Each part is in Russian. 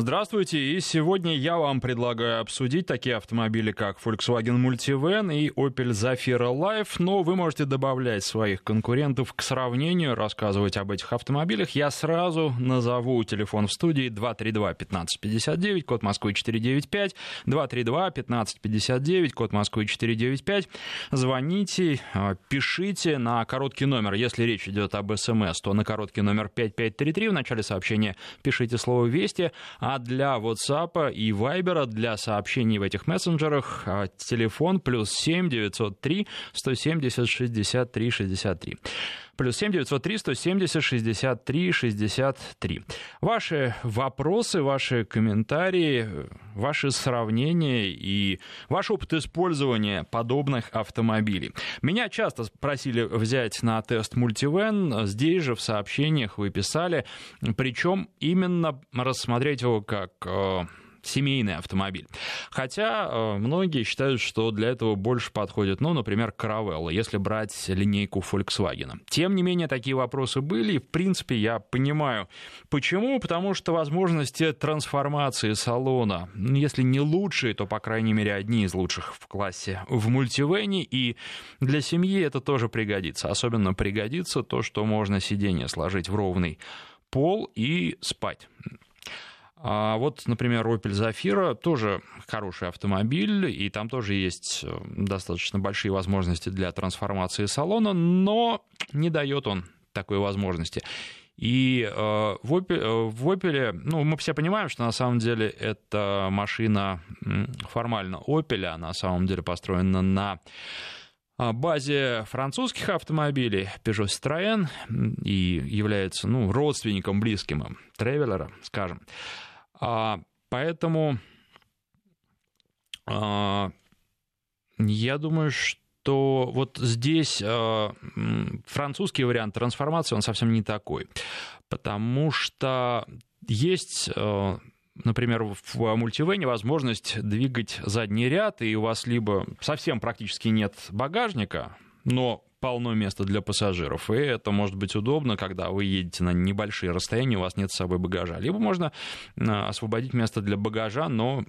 Здравствуйте, и сегодня я вам предлагаю обсудить такие автомобили, как Volkswagen Multivan и Opel Zafira Life, но вы можете добавлять своих конкурентов к сравнению, рассказывать об этих автомобилях. Я сразу назову телефон в студии 232-1559, код Москвы 495, 232-1559, код Москвы 495. Звоните, а, пишите на короткий номер, если речь идет об СМС, то на короткий номер 5533 в начале сообщения пишите слово «Вести», а для WhatsApp и Viber для сообщений в этих мессенджерах а, телефон плюс 7 903 170 63 63. Плюс 7 903 170 63 63. Ваши вопросы, ваши комментарии, ваши сравнения и ваш опыт использования подобных автомобилей. Меня часто просили взять на тест мультивен. Здесь же в сообщениях вы писали. Причем именно рассмотреть его как э, семейный автомобиль. Хотя э, многие считают, что для этого больше подходит, ну, например, Caravella, если брать линейку Volkswagen. Тем не менее, такие вопросы были, и, в принципе, я понимаю, почему, потому что возможности трансформации салона, ну, если не лучшие, то, по крайней мере, одни из лучших в классе в мультивене, и для семьи это тоже пригодится. Особенно пригодится то, что можно сиденье сложить в ровный пол и спать. А вот, например, Opel Zafira тоже хороший автомобиль, и там тоже есть э, достаточно большие возможности для трансформации салона, но не дает он такой возможности. И э, в, Opel, э, в Opel, ну, мы все понимаем, что на самом деле эта машина формально Opel, а на самом деле построена на базе французских автомобилей Peugeot Citroën и является ну, родственником близким Тревелера, скажем. А, поэтому а, я думаю, что вот здесь а, французский вариант трансформации, он совсем не такой. Потому что есть например, в мультивене возможность двигать задний ряд, и у вас либо совсем практически нет багажника, но полно места для пассажиров. И это может быть удобно, когда вы едете на небольшие расстояния, у вас нет с собой багажа. Либо можно а, освободить место для багажа, но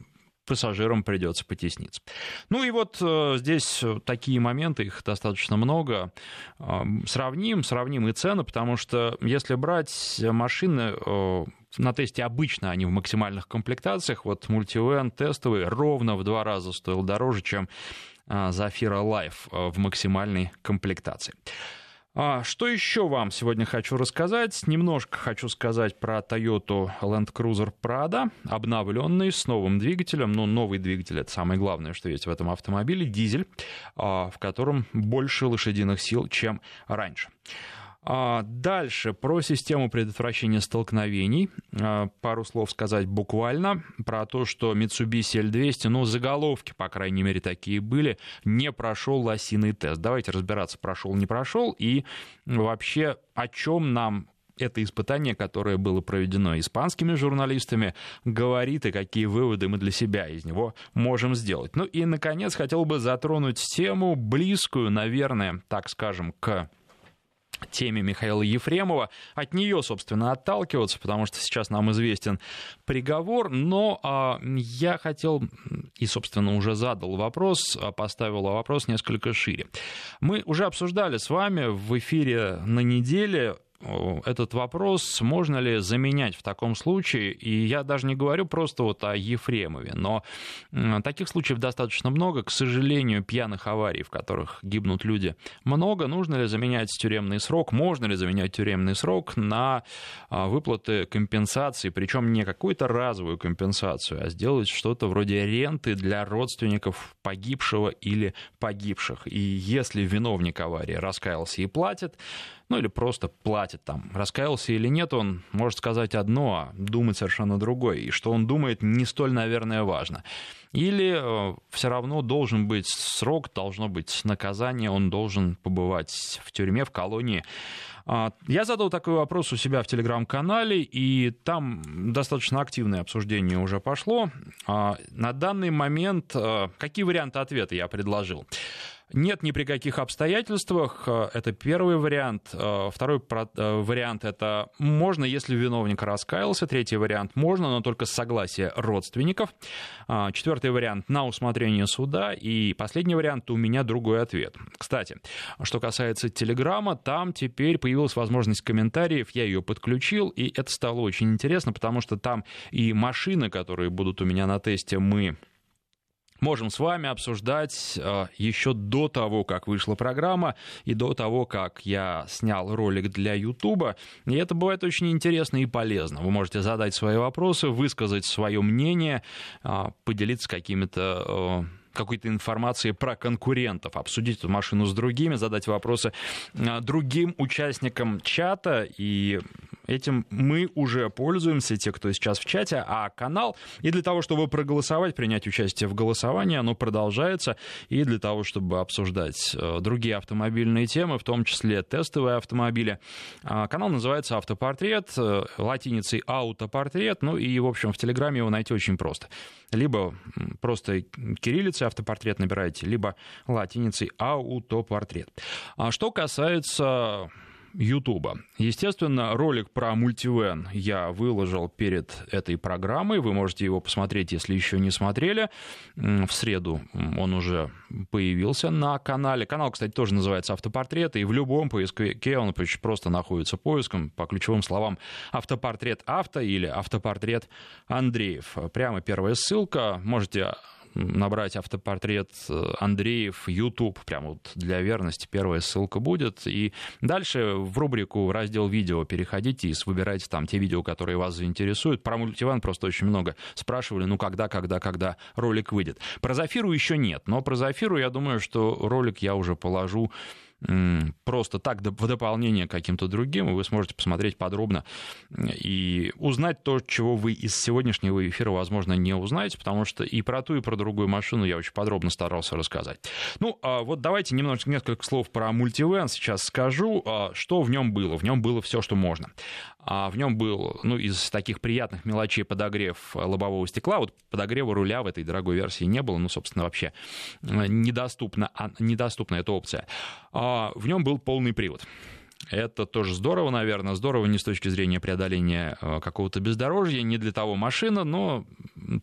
пассажирам придется потесниться. Ну и вот э, здесь такие моменты, их достаточно много. Э, сравним, сравним и цены, потому что если брать машины э, на тесте обычно они в максимальных комплектациях, вот мультивен тестовый ровно в два раза стоил дороже, чем Zafira Life в максимальной комплектации. А что еще вам сегодня хочу рассказать? Немножко хочу сказать про Toyota Land Cruiser Prado, обновленный с новым двигателем. Ну, новый двигатель — это самое главное, что есть в этом автомобиле. Дизель, в котором больше лошадиных сил, чем раньше. А, дальше про систему предотвращения столкновений. А, пару слов сказать буквально про то, что Mitsubishi L200, ну, заголовки, по крайней мере, такие были, не прошел лосиный тест. Давайте разбираться, прошел, не прошел, и вообще о чем нам это испытание, которое было проведено испанскими журналистами, говорит и какие выводы мы для себя из него можем сделать. Ну и, наконец, хотел бы затронуть тему близкую, наверное, так скажем, к теме Михаила Ефремова. От нее, собственно, отталкиваться, потому что сейчас нам известен приговор, но а, я хотел и, собственно, уже задал вопрос, а, поставил вопрос несколько шире. Мы уже обсуждали с вами в эфире на неделе этот вопрос, можно ли заменять в таком случае, и я даже не говорю просто вот о Ефремове, но таких случаев достаточно много, к сожалению, пьяных аварий, в которых гибнут люди, много. Нужно ли заменять тюремный срок, можно ли заменять тюремный срок на а, выплаты компенсации, причем не какую-то разовую компенсацию, а сделать что-то вроде ренты для родственников погибшего или погибших. И если виновник аварии раскаялся и платит, ну или просто платит там. Раскаялся или нет, он может сказать одно, а думать совершенно другое. И что он думает, не столь, наверное, важно. или все равно должен быть срок, должно быть наказание, он должен побывать в тюрьме, в колонии. А, я задал такой вопрос у себя в телеграм-канале, и там достаточно активное обсуждение уже пошло. А, на данный момент какие варианты ответа я предложил? Нет ни при каких обстоятельствах. Э, это первый вариант. Э, второй э, вариант это можно, если виновник раскаялся. Третий вариант можно, но только с согласия родственников. Четвертый вариант на усмотрение суда. И последний вариант у меня другой ответ. Кстати, что касается Телеграма, там теперь появилась возможность комментариев. Я ее подключил, и это стало очень интересно, потому что там и машины, которые будут у меня на тесте, мы можем с вами обсуждать э, еще до того, как вышла программа и до того, как я снял ролик для Ютуба. И это бывает очень интересно и полезно. Вы можете задать свои вопросы, высказать свое мнение, э, поделиться какими-то э, какой-то информации про конкурентов, обсудить эту машину с другими, задать вопросы другим участникам чата. И этим мы уже пользуемся, те, кто сейчас в чате, а канал, и для того, чтобы проголосовать, принять участие в голосовании, оно продолжается, и для того, чтобы обсуждать э, другие автомобильные темы, в том числе тестовые автомобили. А, канал называется «Автопортрет», э, латиницей «Аутопортрет», ну и, в общем, в Телеграме его найти очень просто. Либо просто кириллицей «Автопортрет» набираете, либо латиницей «Аутопортрет». А что касается Ютуба. Естественно, ролик про мультивен я выложил перед этой программой. Вы можете его посмотреть, если еще не смотрели. В среду он уже появился на канале. Канал, кстати, тоже называется «Автопортреты», и в любом поисковике он просто находится поиском по ключевым словам «Автопортрет авто» или «Автопортрет Андреев». Прямо первая ссылка. Можете набрать автопортрет э, Андреев, YouTube, прямо вот для верности первая ссылка будет. И дальше в рубрику, раздел видео переходите и выбирайте там те видео, которые вас заинтересуют. Про мультиван просто очень много спрашивали, ну когда, когда, когда ролик выйдет. Про Зафиру еще нет, но про Зафиру я думаю, что ролик я уже положу просто так в дополнение к каким-то другим, и вы сможете посмотреть подробно и узнать то, чего вы из сегодняшнего эфира, возможно, не узнаете, потому что и про ту, и про другую машину я очень подробно старался рассказать. Ну, а вот давайте немножко, несколько слов про мультивен сейчас скажу, а, что в нем было. В нем было все, что можно. А в нем был, ну, из таких приятных мелочей подогрев лобового стекла. Вот подогрева руля в этой дорогой версии не было, ну, собственно, вообще э, недоступна, недоступна эта опция. А в нем был полный привод. Это тоже здорово, наверное. Здорово не с точки зрения преодоления э, какого-то бездорожья, не для того машина, но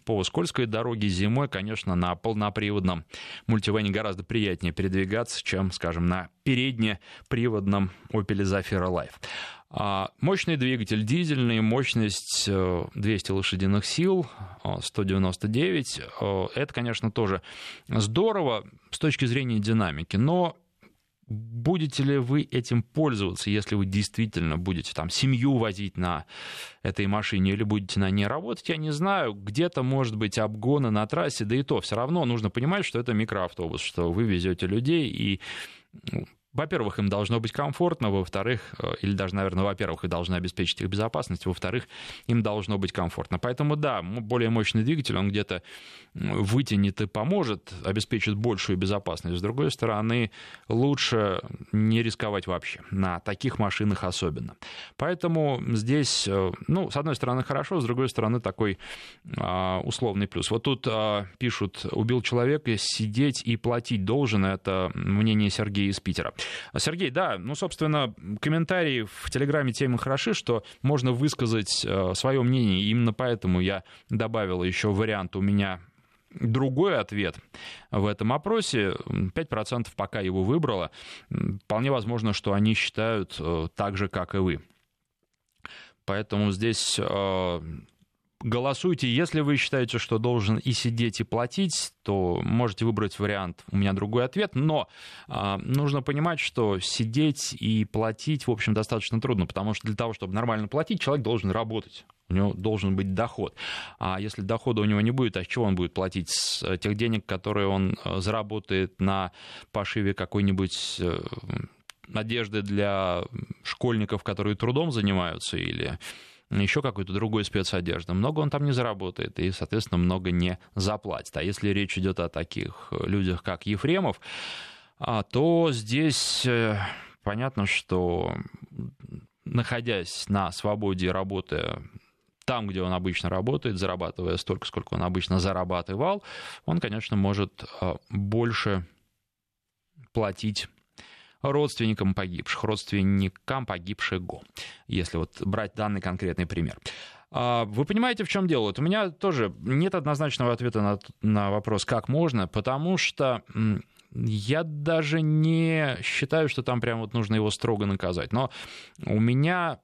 по скользкой дороге зимой, конечно, на полноприводном мультивене гораздо приятнее передвигаться, чем, скажем, на переднеприводном Opel Zafira Life. А, мощный двигатель дизельный, мощность 200 э, лошадиных сил, 199. Э, это, конечно, тоже здорово с точки зрения динамики, но будете ли вы этим пользоваться, если вы действительно будете там семью возить на этой машине или будете на ней работать, я не знаю. Где-то, может быть, обгоны на трассе, да и то все равно нужно понимать, что это микроавтобус, что вы везете людей, и ну, во-первых, им должно быть комфортно, во-вторых, э, или даже, наверное, во-первых, и должны обеспечить их безопасность, во-вторых, им должно быть комфортно. Поэтому, да, более мощный двигатель, он где-то вытянет и поможет, обеспечит большую безопасность. С другой стороны, лучше не рисковать вообще, на таких машинах особенно. Поэтому здесь, э, ну, с одной стороны, хорошо, с другой стороны, такой а, условный плюс. Вот тут а, пишут, убил человека, сидеть и платить должен, это мнение Сергея из Питера. Сергей, да, ну, собственно, комментарии в Телеграме темы хороши, что можно высказать э, свое мнение, именно поэтому я добавил еще вариант у меня другой ответ в этом опросе. 5% пока его выбрало. Вполне возможно, что они считают э, так же, как и вы. Поэтому здесь э, голосуйте. Если вы считаете, что должен и сидеть, и платить, то можете выбрать вариант. У меня другой ответ. Но э, нужно понимать, что сидеть и платить, в общем, достаточно трудно, потому что для того, чтобы нормально платить, человек должен работать. У него должен быть доход. А если дохода у него не будет, а с чего он будет платить? С тех денег, которые он э, заработает на пошиве какой-нибудь э, одежды для школьников, которые трудом занимаются, или еще какой-то другой спецодежды, много он там не заработает и, соответственно, много не заплатит. А если речь идет о таких людях, как Ефремов, а, то здесь э, понятно, что находясь на свободе, работая там, где он обычно работает, зарабатывая столько, сколько он обычно зарабатывал, он, конечно, может а, больше платить родственникам погибших, родственникам погибшего, если вот брать данный конкретный пример. А, вы понимаете, в чем дело? Вот у меня тоже нет однозначного ответа на, на вопрос, как можно, потому что я даже не считаю, что там прям вот нужно его строго наказать. Но у меня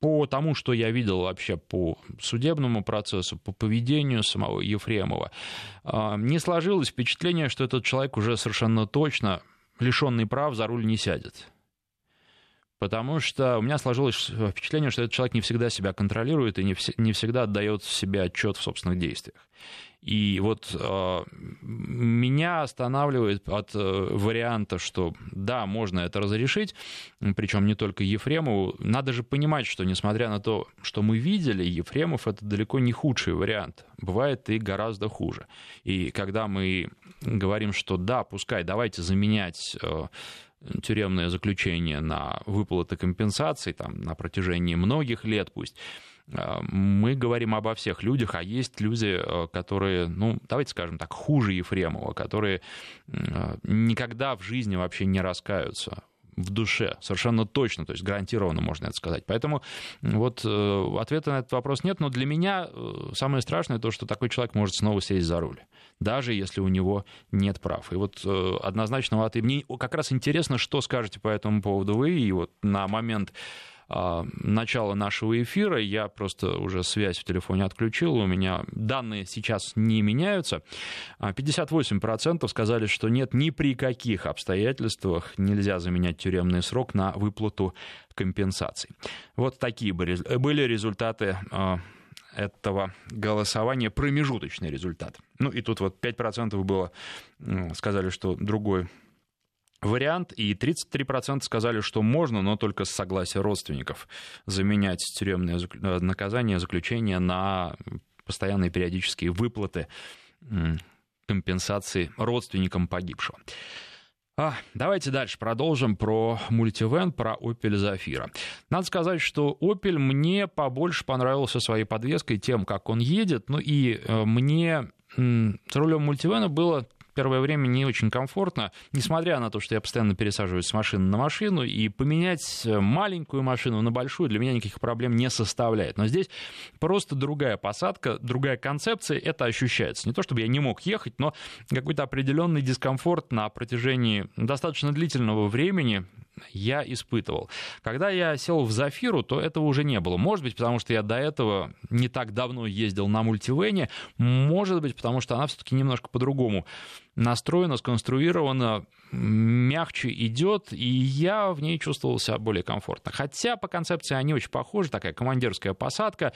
по тому, что я видел вообще по судебному процессу, по поведению самого Ефремова, а, не сложилось впечатление, что этот человек уже совершенно точно лишенный прав за руль не сядет. Потому что у меня сложилось впечатление, что этот человек не всегда себя контролирует и не, вс- не всегда отдает себе отчет в собственных действиях. И вот э, меня останавливает от э, варианта, что да, можно это разрешить, причем не только Ефремову. Надо же понимать, что несмотря на то, что мы видели, Ефремов это далеко не худший вариант. Бывает и гораздо хуже. И когда мы говорим, что да, пускай, давайте заменять э, тюремное заключение на выплаты компенсаций там, на протяжении многих лет пусть, а, мы говорим обо всех людях, а есть люди, э, которые, ну, давайте скажем так, хуже Ефремова, которые э, никогда в жизни вообще не раскаются в душе, совершенно точно, то есть гарантированно можно это сказать. Поэтому вот э, ответа на этот вопрос нет, но для меня самое страшное то, что такой человек может снова сесть за руль, даже если у него нет прав. И вот однозначно, вот, и мне как раз интересно, что скажете по этому поводу вы, и вот на момент начала нашего эфира. Я просто уже связь в телефоне отключил, у меня данные сейчас не меняются. 58% а, сказали, что нет, ни при каких обстоятельствах нельзя заменять тюремный срок на выплату компенсаций. Вот такие были результаты а, этого голосования, промежуточный результат. Ну и тут вот 5% было, сказали, что другой вариант, и 33% сказали, что можно, но только с согласия родственников заменять тюремное э, наказание, заключение на постоянные периодические выплаты компенсации родственникам погибшего. А, давайте дальше продолжим про мультивен, про Opel Zafira. Надо сказать, что Opel мне побольше понравился своей подвеской, тем, как он едет. Ну и э, мне с рулем мультивена было первое время не очень комфортно, несмотря на то, что я постоянно пересаживаюсь с машины на машину, и поменять маленькую машину на большую для меня никаких проблем не составляет. Но здесь просто другая посадка, другая концепция, это ощущается. Не то, чтобы я не мог ехать, но какой-то определенный дискомфорт на протяжении достаточно длительного времени я испытывал. Когда я сел в Зафиру, то этого уже не было. Может быть, потому что я до этого не так давно ездил на мультивене, может быть, потому что она все-таки немножко по-другому настроена, сконструирована, мягче идет, и я в ней чувствовал себя более комфортно. Хотя по концепции они очень похожи, такая командирская посадка.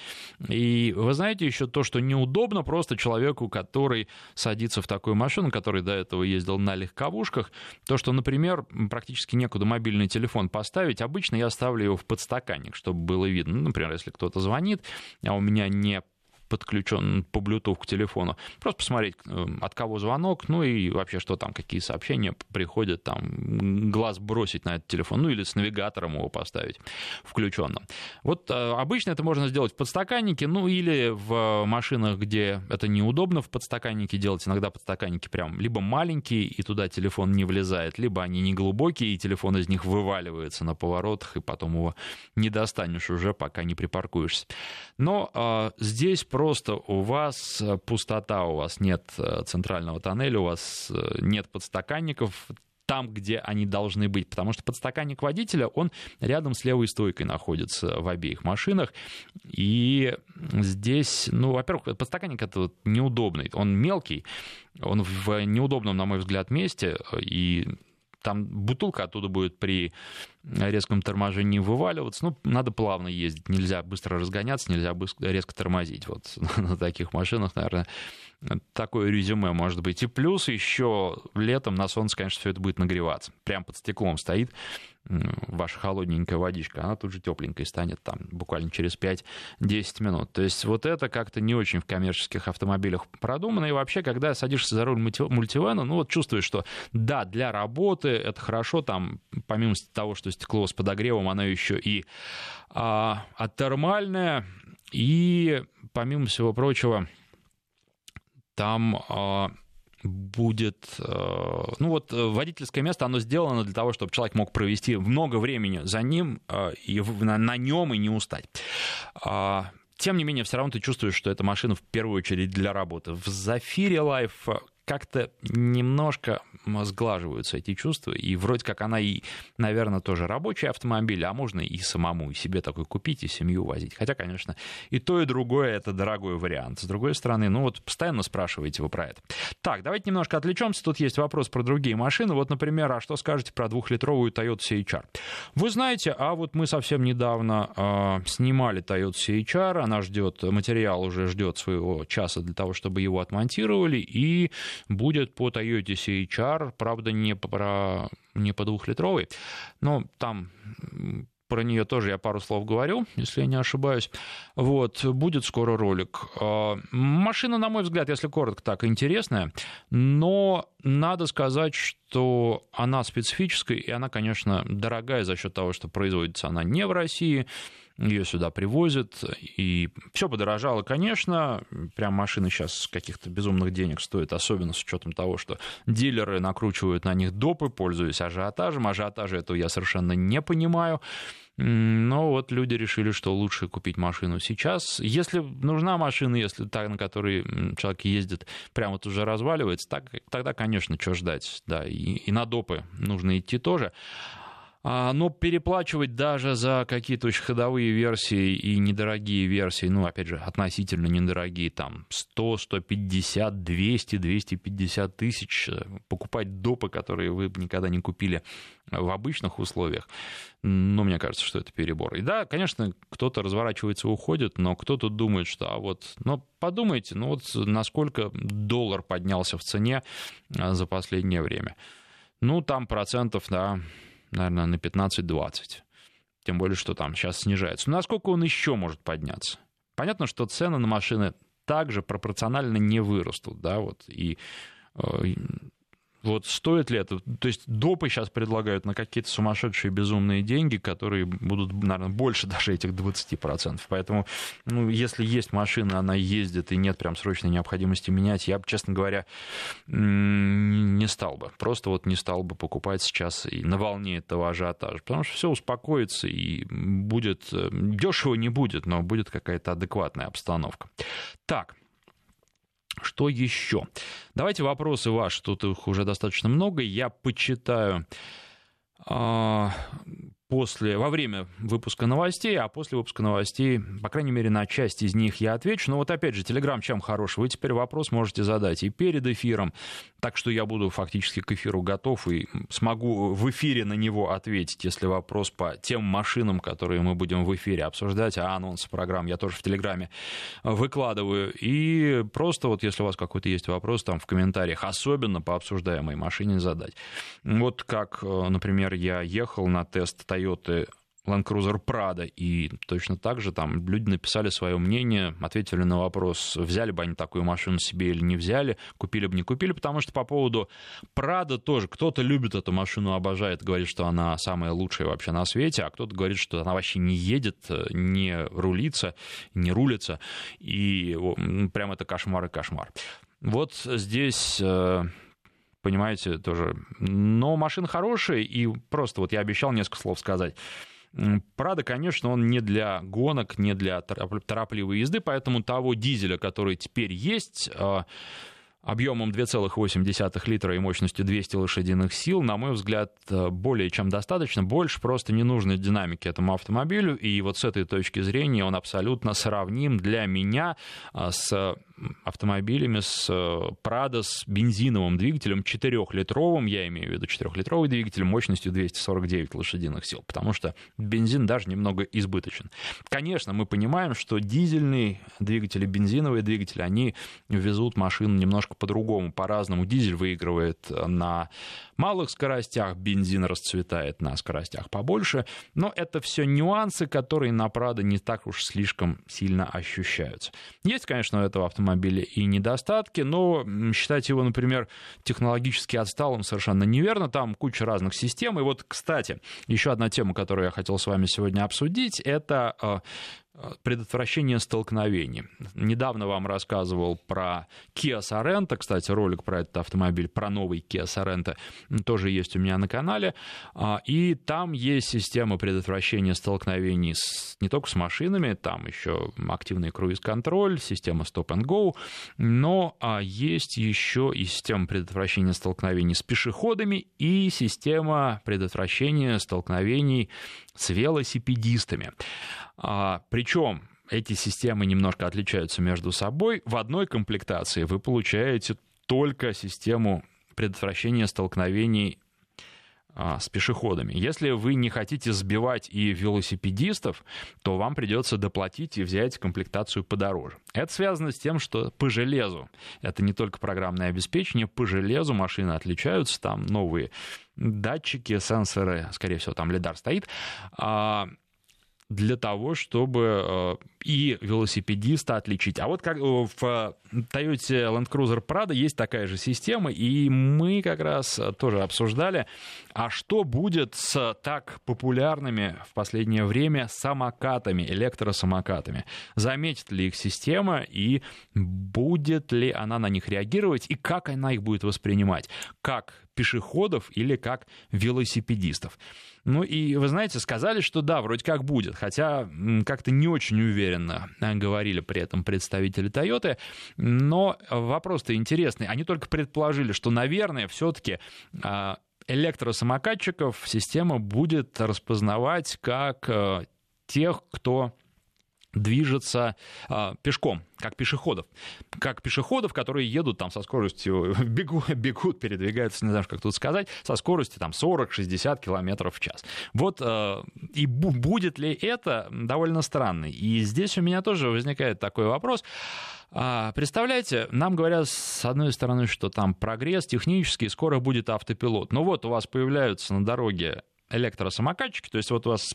И вы знаете еще то, что неудобно просто человеку, который садится в такую машину, который до этого ездил на легковушках, то, что, например, практически некуда мобильный телефон поставить, обычно я ставлю его в подстаканник, чтобы было видно. Ну, например, если кто-то звонит, а у меня не подключен по Bluetooth к телефону. Просто посмотреть, э, от кого звонок, ну и вообще, что там, какие сообщения приходят, там, глаз бросить на этот телефон, ну или с навигатором его поставить включенным. Вот э, обычно это можно сделать в подстаканнике, ну или в машинах, где это неудобно в подстаканнике делать. Иногда подстаканники прям либо маленькие, и туда телефон не влезает, либо они не глубокие, и телефон из них вываливается на поворотах, и потом его не достанешь уже, пока не припаркуешься. Но э, здесь просто просто у вас э, пустота, у вас нет э, центрального тоннеля, у вас э, нет подстаканников, там, где они должны быть, потому что подстаканник водителя, он рядом с левой стойкой находится в обеих машинах, и здесь, ну, во-первых, подстаканник это неудобный, он мелкий, он в неудобном, на мой взгляд, месте, и там бутылка оттуда будет при резком торможении вываливаться. Ну, надо плавно ездить, нельзя быстро разгоняться, нельзя быстро, резко тормозить. Вот на таких машинах, наверное, такое резюме может быть. И плюс еще летом на солнце, конечно, все это будет нагреваться. Прям под стеклом стоит. Ваша холодненькая водичка, она тут же тепленькой станет там буквально через 5-10 минут. То есть вот это как-то не очень в коммерческих автомобилях продумано. И вообще, когда садишься за руль мультивена, ну вот чувствуешь, что да, для работы это хорошо, там помимо того, что стекло с подогревом, оно еще и а, атермальное, и помимо всего прочего, там а, будет... Э, ну вот э, водительское место, оно сделано для того, чтобы человек мог провести много времени за ним э, и на нем и не устать. А, тем не менее, все равно ты чувствуешь, что эта машина в первую очередь для работы. В Зафире Life как-то немножко сглаживаются эти чувства, и вроде как она и, наверное, тоже рабочий автомобиль, а можно и самому, и себе такой купить, и семью возить. Хотя, конечно, и то, и другое — это дорогой вариант. С другой стороны, ну вот постоянно спрашиваете вы про это. Так, давайте немножко отвлечемся. Тут есть вопрос про другие машины. Вот, например, а что скажете про двухлитровую Toyota CHR? Вы знаете, а вот мы совсем недавно э, снимали Toyota CHR, она ждет, материал уже ждет своего часа для того, чтобы его отмонтировали, и будет по Toyota CHR, правда, не по, не по двухлитровой, но там про нее тоже я пару слов говорю, если я не ошибаюсь. Вот, будет скоро ролик. А, машина, на мой взгляд, если коротко, так интересная, но надо сказать, что она специфическая, и она, конечно, дорогая за счет того, что производится она не в России, ее сюда привозят, и все подорожало, конечно, прям машины сейчас каких-то безумных денег стоят, особенно с учетом того, что дилеры накручивают на них допы, пользуясь ажиотажем, ажиотажа этого я совершенно не понимаю, но вот люди решили, что лучше купить машину сейчас. Если нужна машина, если та, на которой человек ездит, прямо вот уже разваливается, так, тогда, конечно, что ждать. Да, и, и на допы нужно идти тоже. А, но переплачивать даже за какие-то очень ходовые версии и недорогие версии, ну, опять же, относительно недорогие, там, 100, 150, 200, 250 тысяч, э, покупать допы, которые вы никогда не купили в обычных условиях, ну, мне кажется, что это перебор. И да, конечно, кто-то разворачивается и уходит, но кто-то думает, что, а вот, ну, подумайте, ну, вот насколько доллар поднялся в цене э, за последнее время. Ну, там процентов, да, наверное, на 15-20. Тем более, что там сейчас снижается. Но насколько он еще может подняться? Понятно, что цены на машины также пропорционально не вырастут, да, вот, и э, вот стоит ли это? То есть допы сейчас предлагают на какие-то сумасшедшие безумные деньги, которые будут, наверное, больше даже этих 20%. Поэтому, ну, если есть машина, она ездит, и нет прям срочной необходимости менять, я бы, честно говоря, не стал бы. Просто вот не стал бы покупать сейчас и на волне этого ажиотажа. Потому что все успокоится и будет... Э, Дешево не будет, но будет какая-то адекватная обстановка. Так, что еще? Давайте вопросы ваши, тут их уже достаточно много. Я почитаю а, после, во время выпуска новостей, а после выпуска новостей, по крайней мере, на часть из них я отвечу. Но вот опять же, Телеграм чем хорош? Вы теперь вопрос можете задать и перед эфиром, так что я буду фактически к эфиру готов и смогу в эфире на него ответить, если вопрос по тем машинам, которые мы будем в эфире обсуждать, а анонсы программ я тоже в Телеграме выкладываю. И просто вот если у вас какой-то есть вопрос там в комментариях, особенно по обсуждаемой машине задать. Вот как, э, например, я ехал на тест Toyota Toyota Land Cruiser Prado, и точно так же там люди написали свое мнение, ответили на вопрос, взяли бы они такую машину себе или не взяли, купили бы, не купили, потому что по поводу Prado тоже, кто-то любит эту машину, обожает, говорит, что она самая лучшая вообще на свете, а кто-то говорит, что она вообще не едет, не рулится, не рулится, и прям это кошмар и кошмар. Вот здесь э, понимаете, тоже. Но машина хорошая, и просто вот я обещал несколько слов сказать. Прада, конечно, он не для гонок, не для торопливой езды, поэтому того дизеля, который теперь есть, а, объемом 2,8 литра и мощностью 200 лошадиных сил, на мой взгляд, э, более чем достаточно. Больше просто не нужно динамики этому автомобилю. И вот с этой точки зрения он абсолютно сравним для меня э, с автомобилями с Prado э, с бензиновым двигателем 4-литровым, я имею в виду 4-литровый двигатель мощностью 249 лошадиных сил, потому что бензин даже немного избыточен. Конечно, мы понимаем, что дизельные двигатели, бензиновые двигатели, они везут машину немножко по-другому, по-разному. Дизель выигрывает на малых скоростях, бензин расцветает на скоростях побольше, но это все нюансы, которые на Прадо не так уж слишком сильно ощущаются. Есть, конечно, у этого автомобиля и недостатки, но считать его, например, технологически отсталым совершенно неверно, там куча разных систем, и вот, кстати, еще одна тема, которую я хотел с вами сегодня обсудить, это э, предотвращение столкновений. Недавно вам рассказывал про Kia Sorento, кстати, ролик про этот автомобиль, про новый Kia Sorento тоже есть у меня на канале, а, и там есть система предотвращения столкновений с, не только с машинами, там еще активный круиз-контроль, система Stop and Go, но а, есть еще и система предотвращения столкновений с пешеходами и система предотвращения столкновений с велосипедистами. А, Причем эти системы немножко отличаются между собой. В одной комплектации вы получаете только систему предотвращения столкновений а, с пешеходами. Если вы не хотите сбивать и велосипедистов, то вам придется доплатить и взять комплектацию подороже. Это связано с тем, что по железу, это не только программное обеспечение, по железу машины отличаются, там новые датчики, сенсоры, скорее всего, там лидар стоит, а, для того, чтобы э, и велосипедиста отличить. А вот как в Toyota Land Cruiser Prado есть такая же система, и мы как раз тоже обсуждали, а что будет с так популярными в последнее время самокатами, электросамокатами? Заметит ли их система, и будет ли она на них реагировать, и как она их будет воспринимать? Как пешеходов или как велосипедистов? Ну и, вы знаете, сказали, что да, вроде как будет, хотя как-то не очень уверенно говорили при этом представители Toyota, но вопрос-то интересный. Они только предположили, что, наверное, все-таки а, электросамокатчиков система будет распознавать как э, тех, кто движется а, пешком, как пешеходов. Как пешеходов, которые едут там со скоростью, бегут, бегут передвигаются, не знаю, как тут сказать, со скоростью там 40-60 километров в час. Вот а, и будет ли это довольно странно. И здесь у меня тоже возникает такой вопрос. А, представляете, нам говорят с одной стороны, что там прогресс технический, скоро будет автопилот. Но вот у вас появляются на дороге электросамокатчики, то есть вот у вас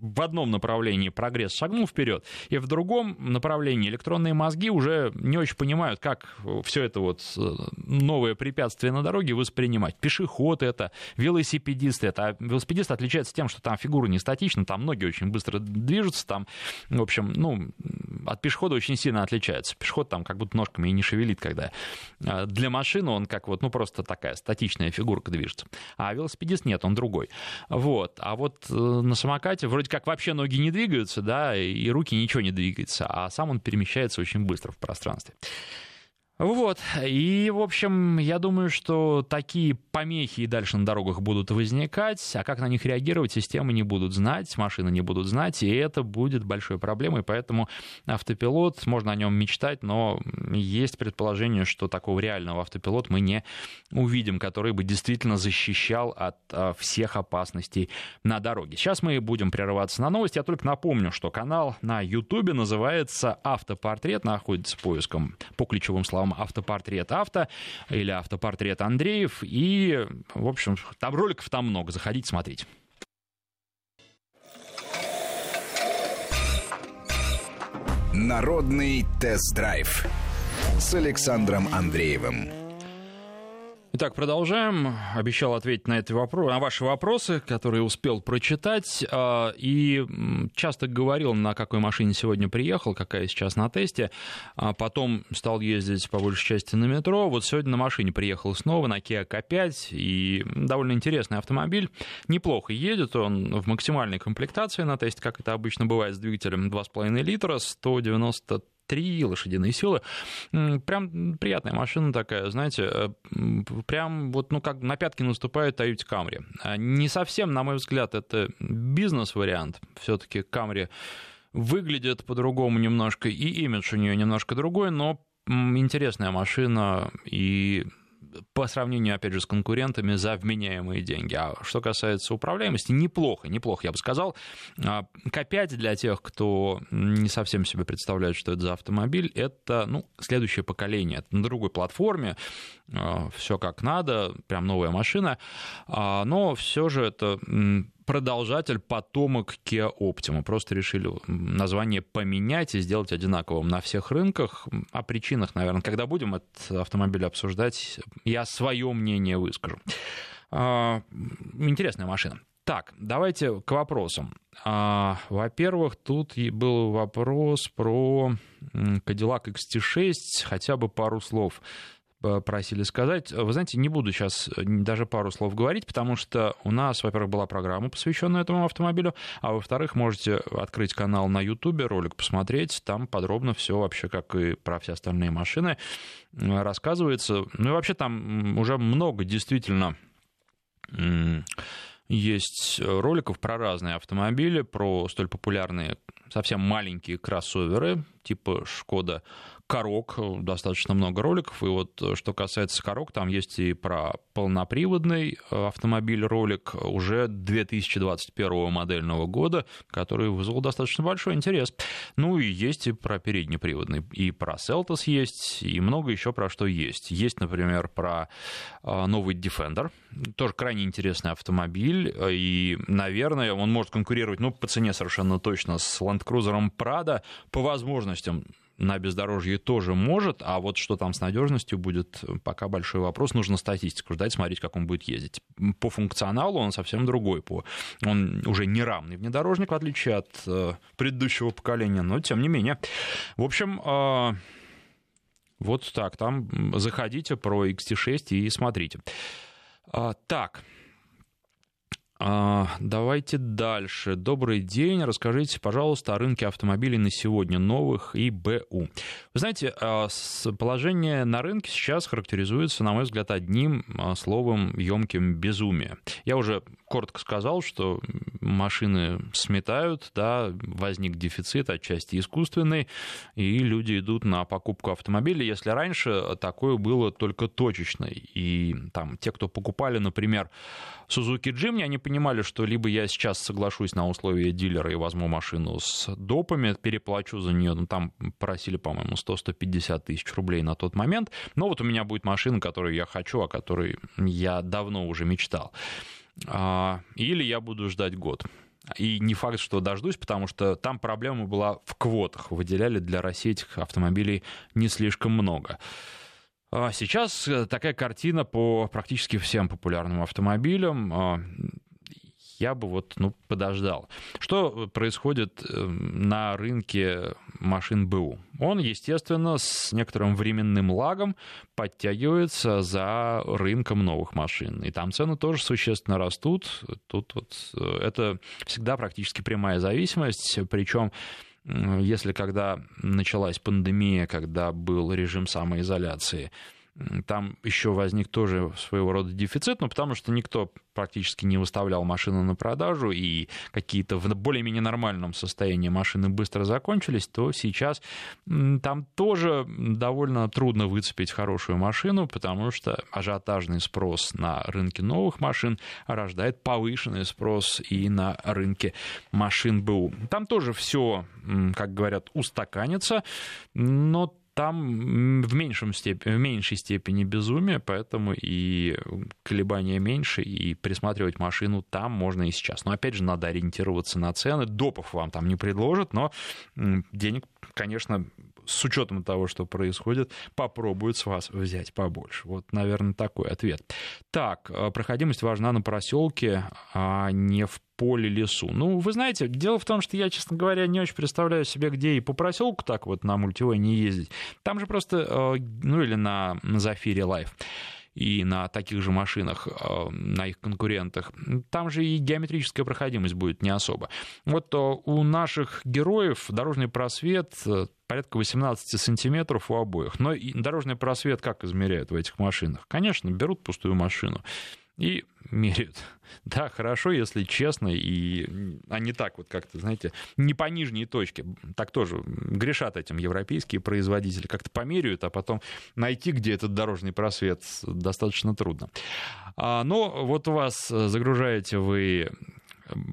в одном направлении прогресс шагнул вперед, и в другом направлении электронные мозги уже не очень понимают, как все это вот э, новое препятствие на дороге воспринимать. Пешеход это, велосипедист это. А велосипедист отличается тем, что там фигура не статична, там ноги очень быстро движутся, там, в общем, ну, от пешехода очень сильно отличается. Пешеход там как будто ножками и не шевелит, когда э, для машины он как вот, ну, просто такая статичная фигурка движется. А велосипедист нет, он другой. Вот. А вот э, на самокате вроде как вообще ноги не двигаются, да, и руки ничего не двигаются, а сам он перемещается очень быстро в пространстве. Вот, и, в общем, я думаю, что такие помехи и дальше на дорогах будут возникать, а как на них реагировать, системы не будут знать, машины не будут знать, и это будет большой проблемой, поэтому автопилот, можно о нем мечтать, но есть предположение, что такого реального автопилота мы не увидим, который бы действительно защищал от а, всех опасностей на дороге. Сейчас мы будем прерываться на новости, я только напомню, что канал на YouTube называется «Автопортрет», находится поиском по ключевым словам вам автопортрет авто или автопортрет Андреев. И, в общем, там роликов там много. Заходите, смотрите. Народный тест-драйв с Александром Андреевым. Итак, продолжаем. Обещал ответить на, эти вопросы, на ваши вопросы, которые успел прочитать. А, и часто говорил, на какой машине сегодня приехал, какая сейчас на тесте. А потом стал ездить по большей части на метро. Вот сегодня на машине приехал снова, на Kia K5. И довольно интересный автомобиль. Неплохо едет он в максимальной комплектации на тесте, как это обычно бывает с двигателем 2,5 литра, 190 3 лошадиные силы. Прям приятная машина такая, знаете, э, прям вот, ну, как на пятки наступает Toyota Camry. А не совсем, на мой взгляд, это бизнес-вариант. Все-таки Camry выглядит по-другому немножко, и имидж у нее немножко другой, но интересная машина, и по сравнению, опять же, с конкурентами за вменяемые деньги. А что касается управляемости, неплохо, неплохо, я бы сказал. К5 для тех, кто не совсем себе представляет, что это за автомобиль, это ну, следующее поколение. Это на другой платформе, все как надо, прям новая машина, но все же это продолжатель, потомок Kia Optima. Просто решили название поменять и сделать одинаковым на всех рынках. О причинах, наверное, когда будем этот автомобиль обсуждать, я свое мнение выскажу. А, интересная машина. Так, давайте к вопросам. А, во-первых, тут был вопрос про Cadillac XT6, хотя бы пару слов просили сказать. Вы знаете, не буду сейчас э, даже пару слов говорить, потому что у нас, во-первых, была программа, посвященная этому автомобилю, а во-вторых, можете открыть канал на YouTube, ролик посмотреть, там подробно все вообще, как и про все остальные машины, рассказывается. Ну и вообще там уже много действительно есть роликов про разные автомобили, про столь популярные совсем маленькие кроссоверы типа Шкода Корок, достаточно много роликов. И вот э, что касается Корок, там есть и про полноприводный э, автомобиль ролик уже 2021 модельного года, который вызвал достаточно большой интерес. Ну и есть и про переднеприводный, и про Seltos есть, и много еще про что есть. Есть, например, про э, новый Defender, тоже крайне интересный автомобиль, и, наверное, он может конкурировать, ну, по цене совершенно точно с Land Cruiser Prado, по возможностям на бездорожье тоже может, а вот что там с надежностью будет, пока большой вопрос. Нужно статистику ждать, смотреть, как он будет ездить. По функционалу он совсем другой. По... Он уже не равный внедорожник, в отличие от э, предыдущего поколения, но тем не менее. В общем, э, вот так, там заходите про XT6 и смотрите. А, так, давайте дальше. Добрый день. Расскажите, пожалуйста, о рынке автомобилей на сегодня, новых и БУ. Вы знаете, а, положение на рынке сейчас характеризуется, на мой взгляд, одним а, словом емким безумие. Я уже коротко сказал, что машины сметают, да, возник дефицит, отчасти искусственный, и люди идут на покупку автомобиля. Если раньше такое было только точечно, и там те, кто покупали, например, Suzuki Jimny, они понимали, что либо я сейчас соглашусь на условия дилера и возьму машину с допами, переплачу за нее, ну, там просили, по-моему, 100-150 тысяч рублей на тот момент, но вот у меня будет машина, которую я хочу, о которой я давно уже мечтал. А, или я буду ждать год. И не факт, что дождусь, потому что там проблема была в квотах. Выделяли для России этих автомобилей не слишком много. А сейчас э, такая картина по практически всем популярным автомобилям. Я бы вот ну, подождал. Что происходит э, на рынке машин БУ? Он, естественно, с некоторым временным лагом подтягивается за рынком новых машин. И там цены тоже существенно растут. Тут вот э, это всегда практически прямая зависимость. Причем если когда началась пандемия, когда был режим самоизоляции, там еще возник тоже своего рода дефицит, ну, потому что никто практически не выставлял машину на продажу, и какие-то в более-менее нормальном состоянии машины быстро закончились, то сейчас там тоже довольно трудно выцепить хорошую машину, потому что ажиотажный спрос на рынке новых машин рождает повышенный спрос и на рынке машин БУ. Там тоже все, как говорят, устаканится, но там в, меньшем степени, в меньшей степени безумие, поэтому и колебания меньше, и присматривать машину там можно и сейчас. Но опять же, надо ориентироваться на цены. Допов вам там не предложат, но денег, конечно, с учетом того, что происходит, попробуют с вас взять побольше. Вот, наверное, такой ответ. Так, э, проходимость важна на проселке, а не в поле лесу. Ну, вы знаете, дело в том, что я, честно говоря, не очень представляю себе, где и по проселку так вот на мультивэне ездить. Там же просто, э, ну или на, на Зафире Life и на таких же машинах, э, на их конкурентах, там же и геометрическая проходимость будет не особо. Вот э, у наших героев дорожный просвет э, порядка 18 сантиметров у обоих. Но дорожный просвет как измеряют в этих машинах? Конечно, берут пустую машину и меряют. Да, хорошо, если честно, и, а не так вот как-то, знаете, не по нижней точке. Так тоже грешат этим европейские производители. Как-то померяют, а потом найти, где этот дорожный просвет, достаточно трудно. А, но вот у вас загружаете вы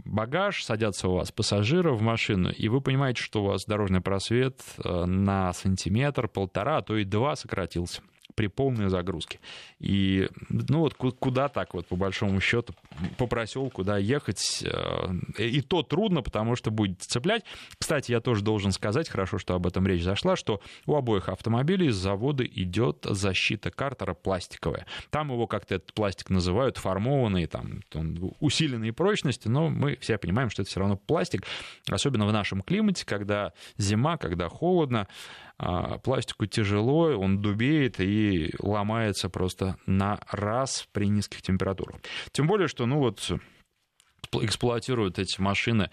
багаж, садятся у вас пассажиры в машину, и вы понимаете, что у вас дорожный просвет э, на сантиметр, полтора, а то и два сократился при полной загрузке. И, ну вот куда так вот, по большому счету, по проселку, да, ехать, э, и то трудно, потому что будет цеплять. Кстати, я тоже должен сказать, хорошо, что об этом речь зашла, что у обоих автомобилей с завода идет защита картера пластиковая. Там его как-то этот пластик называют формованный, там, усиленной прочности, но мы все понимаем, что это все равно пластик, особенно в нашем климате, когда зима, когда холодно, пластику тяжело, он дубеет и ломается просто на раз при низких температурах. Тем более, что ну вот эксплуатируют эти машины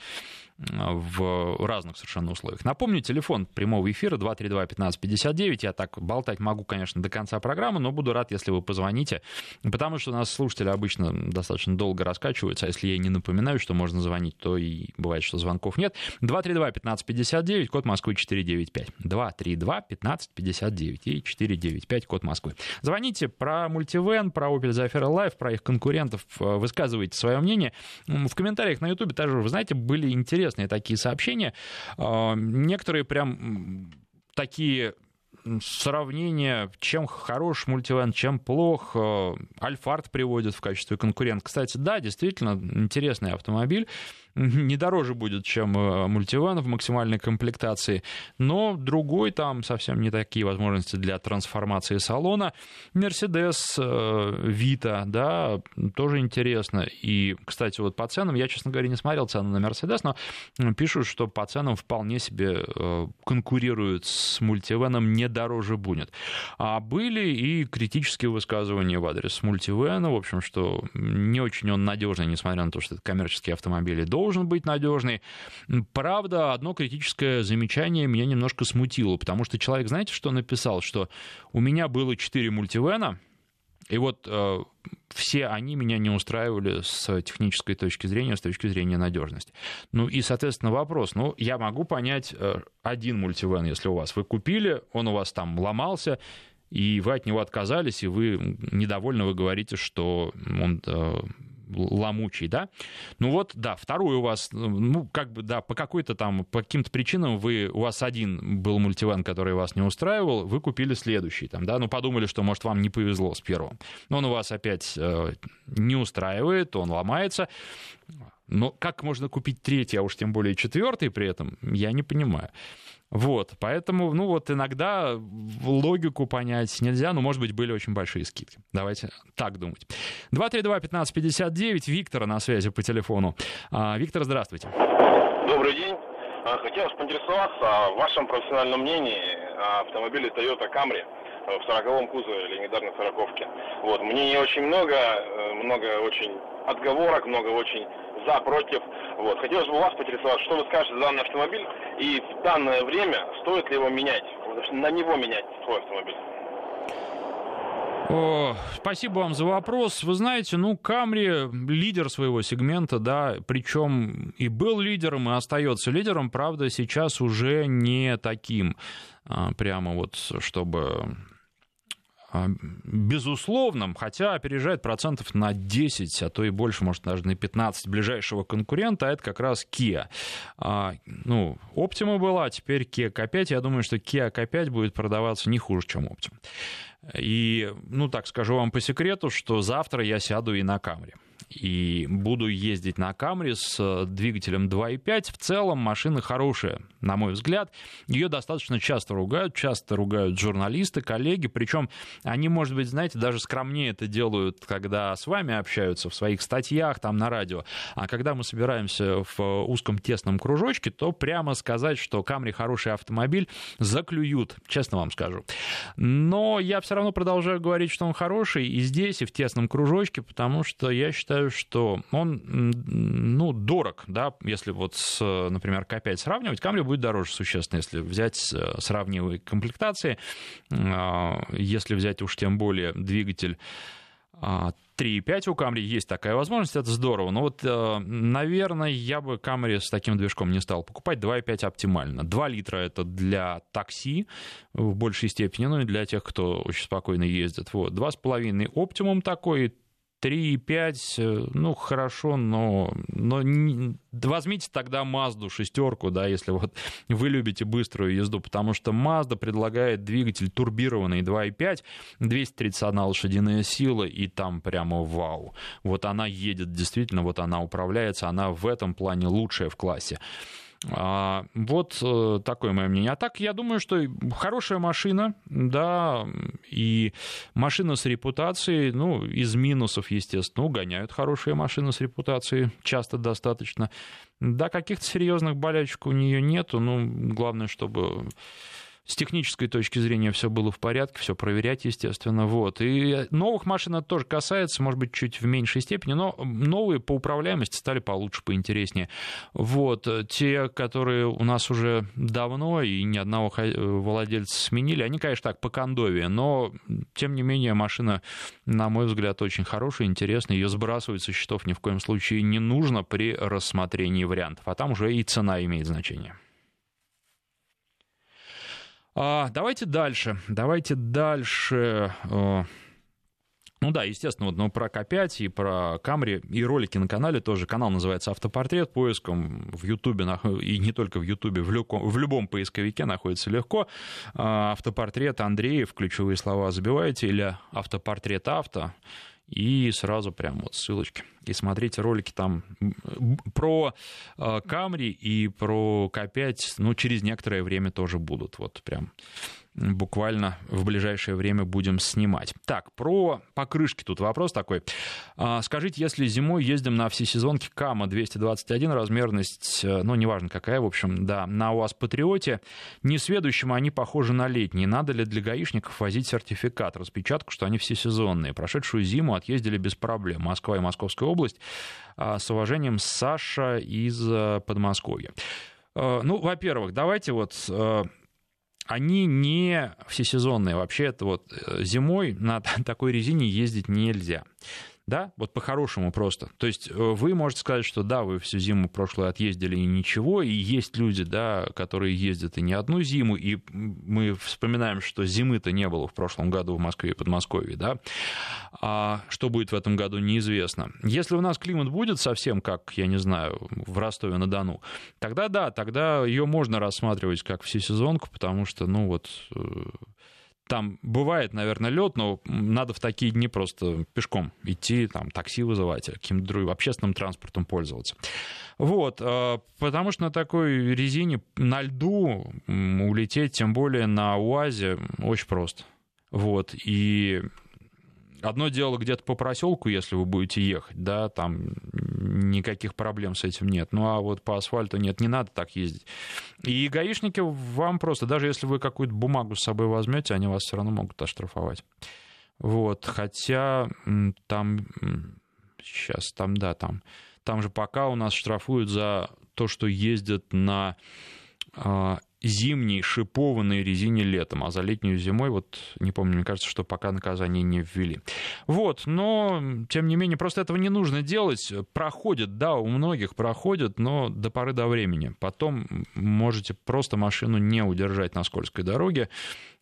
в разных совершенно условиях. Напомню, телефон прямого эфира 232-1559. Я так болтать могу, конечно, до конца программы, но буду рад, если вы позвоните, потому что у нас слушатели обычно достаточно долго раскачиваются, а если я не напоминаю, что можно звонить, то и бывает, что звонков нет. 232-1559, код Москвы 495. 232-1559 и 495, код Москвы. Звоните про мультивен, про Opel Zafira Life, про их конкурентов, высказывайте свое мнение. В комментариях на YouTube тоже, вы знаете, были интересные интересные такие сообщения. А, некоторые прям такие сравнения, чем хорош мультивен, чем плох. А, Альфард приводит в качестве конкурента. Кстати, да, действительно, интересный автомобиль не дороже будет, чем э, мультиван в максимальной комплектации, но другой там совсем не такие возможности для трансформации салона. Мерседес Вита, да, тоже интересно. И, кстати, вот по ценам, я, честно говоря, не смотрел цены на Мерседес, но пишут, что по ценам вполне себе э, конкурируют с мультивеном, не дороже будет. А были и критические высказывания в адрес мультивена, в общем, что не очень он надежный, несмотря на то, что это коммерческие автомобили, должен быть надежный. Правда, одно критическое замечание меня немножко смутило, потому что человек, знаете, что написал? Что у меня было 4 мультивена, и вот э, все они меня не устраивали с технической точки зрения, с точки зрения надежности. Ну и, соответственно, вопрос. Ну, я могу понять э, один мультивен, если у вас вы купили, он у вас там ломался, и вы от него отказались, и вы недовольны, вы говорите, что он э, ломучий, да. Ну вот, да, второй у вас, ну, как бы, да, по какой-то там, по каким-то причинам вы, у вас один был мультиван, который вас не устраивал, вы купили следующий, там, да, ну, подумали, что, может, вам не повезло с первым. Но он у вас опять э, не устраивает, он ломается. Но как можно купить третий, а уж тем более четвертый при этом, я не понимаю. Вот, поэтому, ну вот иногда логику понять нельзя, но, может быть, были очень большие скидки. Давайте так думать. 232-1559, Виктора на связи по телефону. А, Виктор, здравствуйте. Добрый день. А, хотелось поинтересоваться о вашем профессиональном мнении о автомобиле Toyota Camry в 40-м кузове, легендарной 40-ке. Вот, мнений очень много, э, много очень отговорок, много очень за, против. Вот. Хотелось бы вас поинтересоваться, что вы скажете за данный автомобиль и в данное время стоит ли его менять, на него менять свой автомобиль? О, спасибо вам за вопрос. Вы знаете, ну, Камри лидер своего сегмента, да, причем и был лидером, и остается лидером, правда, сейчас уже не таким, а, прямо вот, чтобы безусловным, хотя опережает процентов на 10, а то и больше, может, даже на 15 ближайшего конкурента, а это как раз Kia. А, ну, Optima была, а теперь Kia K5. Я думаю, что Kia K5 будет продаваться не хуже, чем Optima. И, ну, так скажу вам по секрету, что завтра я сяду и на Камри и буду ездить на Камри с э, двигателем 2.5. В целом машина хорошая, на мой взгляд. Ее достаточно часто ругают, часто ругают журналисты, коллеги, причем они, может быть, знаете, даже скромнее это делают, когда с вами общаются в своих статьях, там на радио. А когда мы собираемся в узком тесном кружочке, то прямо сказать, что Камри хороший автомобиль, заклюют, честно вам скажу. Но я все равно продолжаю говорить, что он хороший и здесь, и в тесном кружочке, потому что я считаю, считаю, что он, ну, дорог, да, если вот с, например, К5 сравнивать, Камри будет дороже существенно, если взять э, сравнивые комплектации, а, если взять уж тем более двигатель а, 3.5 у Camry есть такая возможность, это здорово. Но вот, э, наверное, я бы Camry с таким движком не стал покупать. 2.5 оптимально. 2 литра это для такси в большей степени, ну и для тех, кто очень спокойно ездит. Вот. 2,5 оптимум такой, 3,5, э, ну, хорошо, но, но не, возьмите тогда Мазду шестерку, да, если вот вы любите быструю езду, потому что Mazda предлагает двигатель турбированный 2,5, 231 лошадиная сила, и там прямо вау. Вот она едет действительно, вот она управляется, она в этом плане лучшая в классе. А, вот э, такое мое мнение. А так, я думаю, что хорошая машина, да, и машина с репутацией, ну, из минусов, естественно, угоняют хорошие машины с репутацией, часто достаточно. Да, каких-то серьезных болячек у нее нету, ну, главное, чтобы с технической точки зрения все было в порядке, все проверять, естественно. Вот. И новых машин это тоже касается, может быть, чуть в меньшей степени, но новые по управляемости стали получше, поинтереснее. Вот. Те, которые у нас уже давно и ни одного владельца сменили, они, конечно, так, по кондове, но, тем не менее, машина, на мой взгляд, очень хорошая, интересная. Ее сбрасывать со счетов ни в коем случае не нужно при рассмотрении вариантов. А там уже и цена имеет значение. А, давайте дальше. Давайте дальше. Э, ну да, естественно, вот, ну, про К5 и про Камри, и ролики на канале тоже. Канал называется «Автопортрет». Поиском в Ютубе, и не только в Ютубе, в, любом, в любом поисковике находится легко. А, «Автопортрет Андреев», ключевые слова забиваете, или «Автопортрет авто» и сразу прям вот ссылочки. И смотрите ролики там про Камри и про К5, ну, через некоторое время тоже будут. Вот прям буквально в ближайшее время будем снимать. Так, про покрышки тут вопрос такой. А, скажите, если зимой ездим на всесезонке Кама 221, размерность, э, ну, неважно какая, в общем, да, на УАЗ Патриоте, несведущим они похожи на летние. Надо ли для гаишников возить сертификат, распечатку, что они всесезонные? Прошедшую зиму отъездили без проблем. Москва и Московская область. А, с уважением, Саша из э, Подмосковья. Э, ну, во-первых, давайте вот они не всесезонные. Вообще, это вот э, зимой на такой резине ездить нельзя да, вот по-хорошему просто. То есть э, вы можете сказать, что да, вы всю зиму прошлую отъездили и ничего, и есть люди, да, которые ездят и не одну зиму, и мы вспоминаем, что зимы-то не было в прошлом году в Москве и Подмосковье, да, а что будет в этом году, неизвестно. Если у нас климат будет совсем как, я не знаю, в Ростове-на-Дону, тогда да, тогда ее можно рассматривать как всесезонку, потому что, ну вот, э, там бывает, наверное, лед, но надо в такие дни просто пешком идти, там, такси вызывать, каким-то другим общественным транспортом пользоваться. Вот, э, потому что на такой резине на льду улететь, тем более на УАЗе, очень просто. Вот, и Одно дело где-то по проселку, если вы будете ехать, да, там никаких проблем с этим нет. Ну а вот по асфальту нет, не надо так ездить. И гаишники вам просто, даже если вы какую-то бумагу с собой возьмете, они вас все равно могут оштрафовать. Вот, хотя там сейчас, там, да, там, там же пока у нас штрафуют за то, что ездят на а, зимней шипованной резине летом, а за летнюю зимой, вот не помню, мне кажется, что пока наказание не ввели. Вот, но, тем не менее, просто этого не нужно делать. Проходит, да, у многих проходит, но до поры до времени. Потом можете просто машину не удержать на скользкой дороге,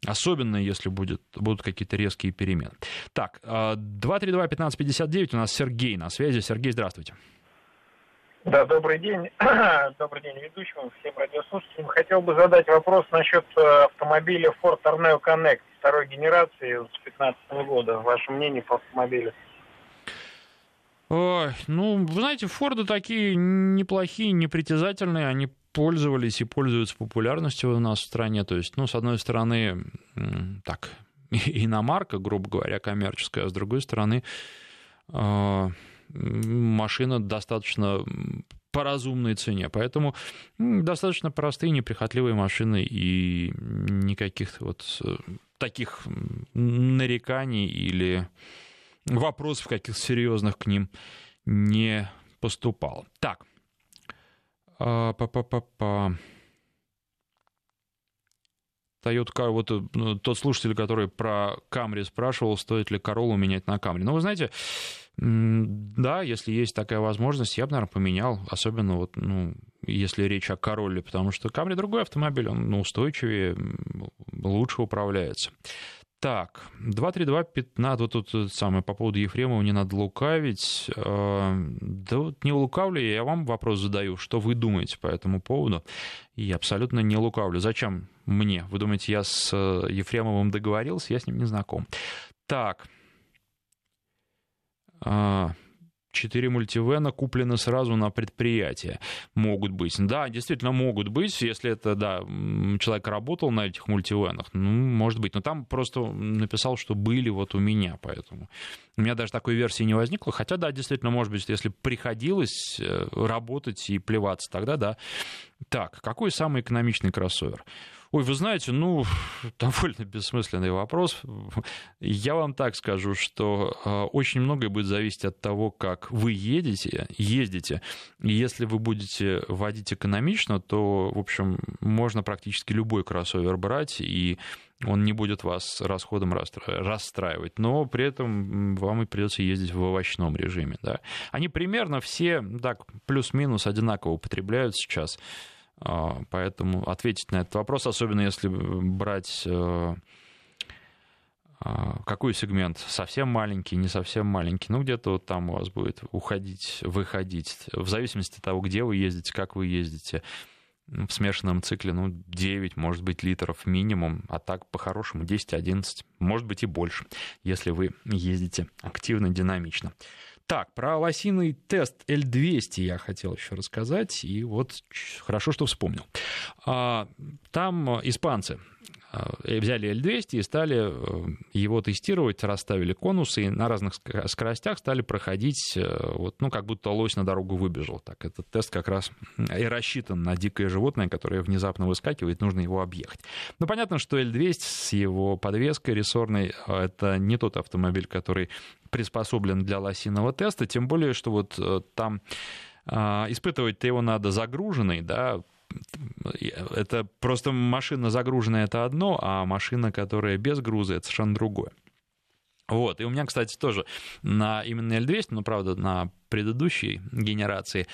особенно если будет, будут какие-то резкие перемены. Так, 232-1559 а, у нас Сергей на связи. Сергей, здравствуйте. Да, добрый день. добрый день ведущим, всем радиослушателям. Хотел бы задать вопрос насчет э, автомобиля Ford Tornado Connect второй генерации с 2015 года. Ваше мнение по автомобилю? Ой, ну, вы знаете, Форды такие неплохие, непритязательные, они пользовались и пользуются популярностью у нас в стране. То есть, ну, с одной стороны, так, иномарка, грубо говоря, коммерческая, а с другой стороны, э, машина достаточно по разумной цене. Поэтому достаточно простые, неприхотливые машины и никаких вот э, таких нареканий или вопросов каких-то серьезных к ним не поступало. Так. А, па-па-па-па. Toyota, вот э, ну, тот слушатель, который про Камри спрашивал, стоит ли Королу менять на Камри. Ну, вы знаете, Да, если есть такая возможность, я бы, наверное, поменял. Особенно вот, ну, если речь о Короле, потому что Камри другой автомобиль, он ну, устойчивее, лучше управляется. Так, 232-15, вот тут самое по поводу Ефремова не надо лукавить. А, да вот не лукавлю, я вам вопрос задаю, что вы думаете по этому поводу. И абсолютно не лукавлю. Зачем мне? Вы думаете, я с э, Ефремовым договорился, я с ним не знаком. Так, четыре мультивена куплены сразу на предприятие. Могут быть. Да, действительно могут быть, если это, да, человек работал на этих мультивенах, ну, может быть. Но там просто написал, что были вот у меня, поэтому. У меня даже такой версии не возникло. Хотя, да, действительно, может быть, если приходилось э, работать и плеваться, тогда да. Так, какой самый экономичный кроссовер? Ой, вы знаете, ну, довольно бессмысленный вопрос. Я вам так скажу, что а, очень многое будет зависеть от того, как вы едете, ездите. Если вы будете водить экономично, то, в общем, можно практически любой кроссовер брать, и он не будет вас расходом расстраивать, но при этом вам и придется ездить в овощном режиме. Да. Они примерно все так плюс-минус одинаково употребляют сейчас. А, поэтому ответить на этот вопрос, особенно если брать э, а, какой сегмент? Совсем маленький, не совсем маленький. Ну, где-то вот там у вас будет уходить, выходить. В зависимости от того, где вы ездите, как вы ездите. В смешанном цикле, ну, 9, может быть, литров минимум, а так по-хорошему 10-11, может быть и больше, если вы ездите активно, динамично. Так, про лосиный тест L200 я хотел еще рассказать, и вот хорошо, что вспомнил. А, там испанцы взяли L200 и стали э, его тестировать, расставили конусы и на разных скоростях стали проходить, э, вот, ну, как будто лось на дорогу выбежал. Так, этот тест как раз и рассчитан на дикое животное, которое внезапно выскакивает, нужно его объехать. Ну, понятно, что L200 с его подвеской рессорной э, — это не тот автомобиль, который приспособлен для лосиного теста, тем более, что вот э, там испытывать-то его надо загруженный, да, это просто машина загруженная это одно, а машина, которая без груза, это совершенно другое. Вот, и у меня, кстати, тоже на именно L200, ну, правда, на предыдущей генерации,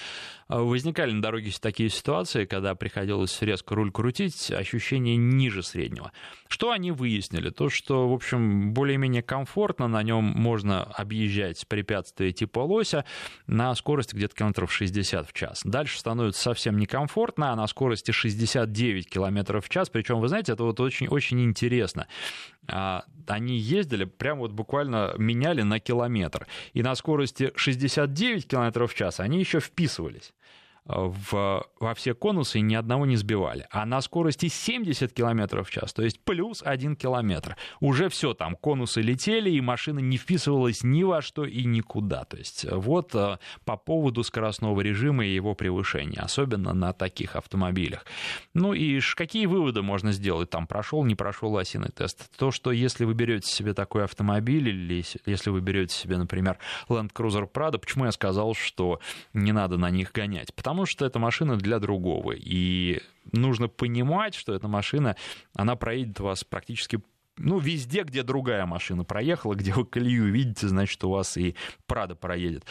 а, возникали на дороге такие ситуации, когда приходилось резко руль крутить, ощущение ниже среднего. Что они выяснили? То, что, в общем, более-менее комфортно на нем можно объезжать препятствия типа лося на скорости где-то километров 60 в час. Дальше становится совсем некомфортно, а на скорости 69 километров в час. Причем, вы знаете, это вот очень-очень интересно. А, они ездили, прям вот буквально меняли на километр. И на скорости 69 км в час они еще вписывались в, во все конусы и ни одного не сбивали. А на скорости 70 км в час, то есть плюс 1 километр, уже все там, конусы летели, и машина не вписывалась ни во что и никуда. То есть вот э, по поводу скоростного режима и его превышения, особенно на таких автомобилях. Ну и какие выводы можно сделать? Там прошел, не прошел осиный тест. То, что если вы берете себе такой автомобиль, или если вы берете себе, например, Land Cruiser Prado, почему я сказал, что не надо на них гонять? Потому потому что это машина для другого. И нужно понимать, что эта машина, она проедет вас практически ну, везде, где другая машина проехала, где вы колею видите, значит, у вас и Прада проедет.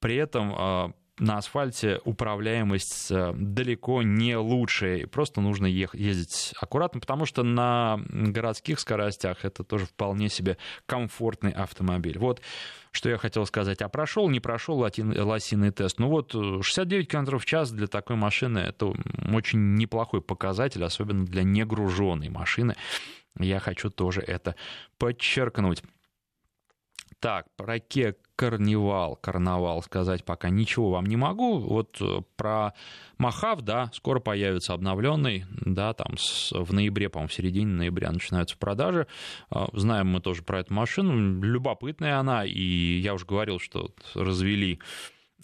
При этом а, на асфальте управляемость э, далеко не лучшая. Просто нужно ездить аккуратно, потому что на городских скоростях это тоже вполне себе комфортный автомобиль. Вот что я хотел сказать. А прошел, не прошел лосиный тест. Ну вот 69 км в час для такой машины это очень неплохой показатель, особенно для негруженной машины. Я хочу тоже это подчеркнуть. Так, про Kia карнивал, карнавал сказать пока ничего вам не могу. Вот э, про Махав, да, скоро появится обновленный, да, там с, в ноябре, по-моему, в середине ноября начинаются продажи. А, знаем мы тоже про эту машину, любопытная она, и я уже говорил, что развели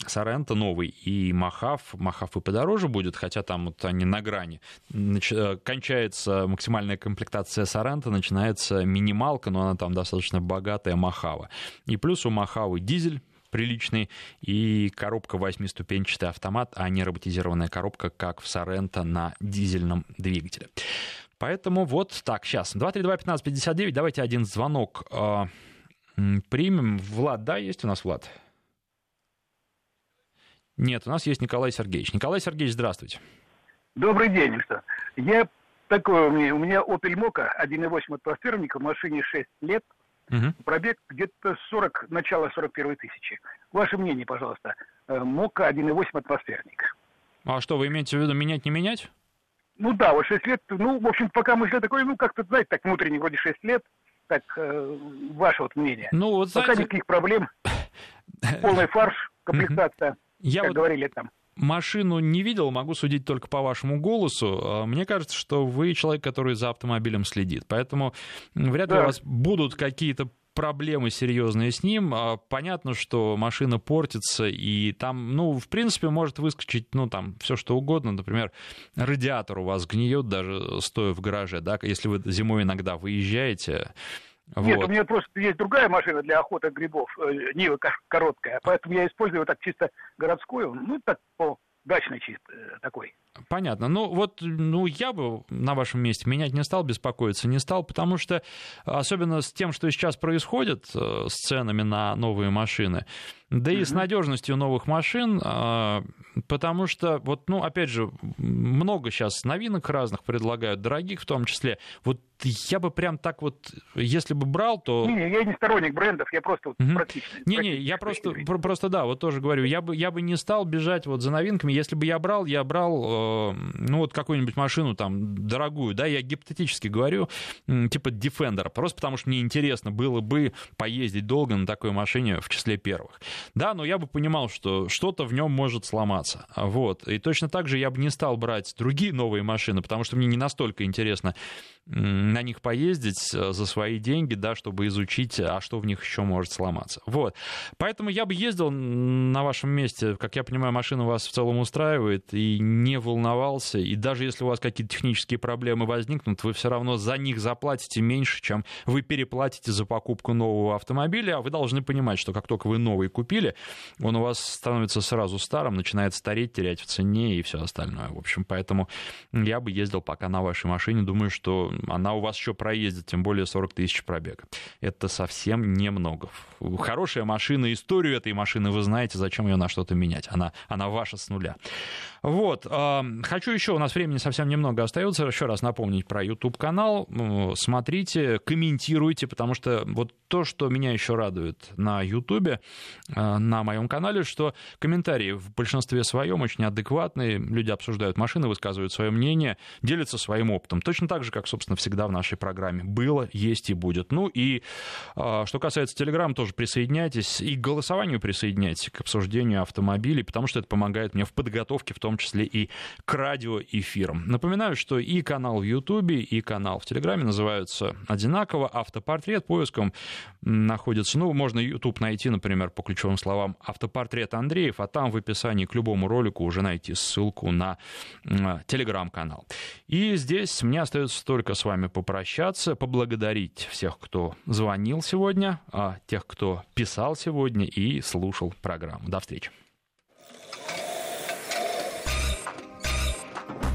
Соренто новый и Махав. Махав и подороже будет, хотя там вот они на грани. Нач... Э, кончается максимальная комплектация Соренто, начинается минималка, но она там достаточно богатая Махава. И плюс у Махавы дизель приличный, и коробка восьмиступенчатый автомат, а не роботизированная коробка, как в Соренто на дизельном двигателе. Поэтому вот так, сейчас. 232-1559, давайте один звонок э, примем. Влад, да, есть у нас Влад? Нет, у нас есть Николай Сергеевич. Николай Сергеевич, здравствуйте. Добрый день, что. Я такой у меня, у меня Opel Mokka 1.8 атмосферника, машине 6 лет, угу. пробег где-то 40, начало 41 тысячи. Ваше мнение, пожалуйста, Mokka 1.8 атмосферник. А что, вы имеете в виду менять, не менять? Ну да, вот 6 лет, ну, в общем, пока мысль такой, ну, как-то, знаете, так внутренне вроде 6 лет, так, э, ваше вот мнение. Ну, вот, знаете... Пока никаких проблем, полный фарш, комплектация, Я как вот... говорили там машину не видел, могу судить только по вашему голосу. А, мне кажется, что вы человек, который за автомобилем следит. Поэтому вряд ли да. у вас будут какие-то проблемы серьезные с ним. А, понятно, что машина портится, и там, ну, в принципе, может выскочить, ну, там, все что угодно. Например, радиатор у вас гниет даже стоя в гараже, да, если вы зимой иногда выезжаете. Нет, вот. у меня просто есть другая машина для охоты грибов, э, Нива короткая, поэтому я использую так чисто городскую, ну, так по дачной чисто э, такой. Понятно. Ну, вот, ну, я бы на вашем месте менять не стал, беспокоиться не стал, потому что, особенно с тем, что сейчас происходит э, с ценами на новые машины, да и с надежностью новых машин, а, потому что, вот, ну, опять же, много сейчас новинок разных предлагают, дорогих в том числе. Вот я бы прям так вот, если бы брал, то... Не, я не сторонник брендов, я просто вот угу. практичный. Не-не, я просто, просто, да, вот тоже говорю, я бы, я бы не стал бежать вот за новинками. Если бы я брал, я брал, э, ну, вот какую-нибудь машину там дорогую, да, я гипотетически говорю, типа Defender, просто потому что мне интересно было бы поездить долго на такой машине в числе первых. Да, но я бы понимал, что что-то в нем может сломаться. Вот. И точно так же я бы не стал брать другие новые машины, потому что мне не настолько интересно на них поездить э, за свои деньги, да, чтобы изучить, а что в них еще может сломаться. Вот. Поэтому я бы ездил на вашем месте, как я понимаю, машина вас в целом устраивает, и не волновался, и даже если у вас какие-то технические проблемы возникнут, вы все равно за них заплатите меньше, чем вы переплатите за покупку нового автомобиля, а вы должны понимать, что как только вы новый купили, он у вас становится сразу старым, начинает стареть, терять в цене и все остальное. В общем, поэтому я бы ездил пока на вашей машине, думаю, что она у вас еще проездит, тем более 40 тысяч пробега. Это совсем немного. Хорошая машина, историю этой машины вы знаете, зачем ее на что-то менять. Она, она ваша с нуля. Вот. Хочу еще, у нас времени совсем немного остается, еще раз напомнить про YouTube-канал. Смотрите, комментируйте, потому что вот то, что меня еще радует на YouTube, а, на моем канале, что комментарии в большинстве своем очень адекватные, люди обсуждают машины, высказывают свое мнение, делятся своим опытом. Точно так же, как, собственно, всегда в нашей программе. Было, есть и будет. Ну и а, что касается Telegram, тоже присоединяйтесь и к голосованию присоединяйтесь, к обсуждению автомобилей, потому что это помогает мне в подготовке в том числе и к радиоэфирам. Напоминаю, что и канал в Ютубе, и канал в Телеграме называются одинаково. Автопортрет поиском находится, ну, можно YouTube найти, например, по ключевым словам «Автопортрет Андреев», а там в описании к любому ролику уже найти ссылку на Телеграм-канал. И здесь мне остается только с вами попрощаться, поблагодарить всех, кто звонил сегодня, а тех, кто писал сегодня и слушал программу. До встречи.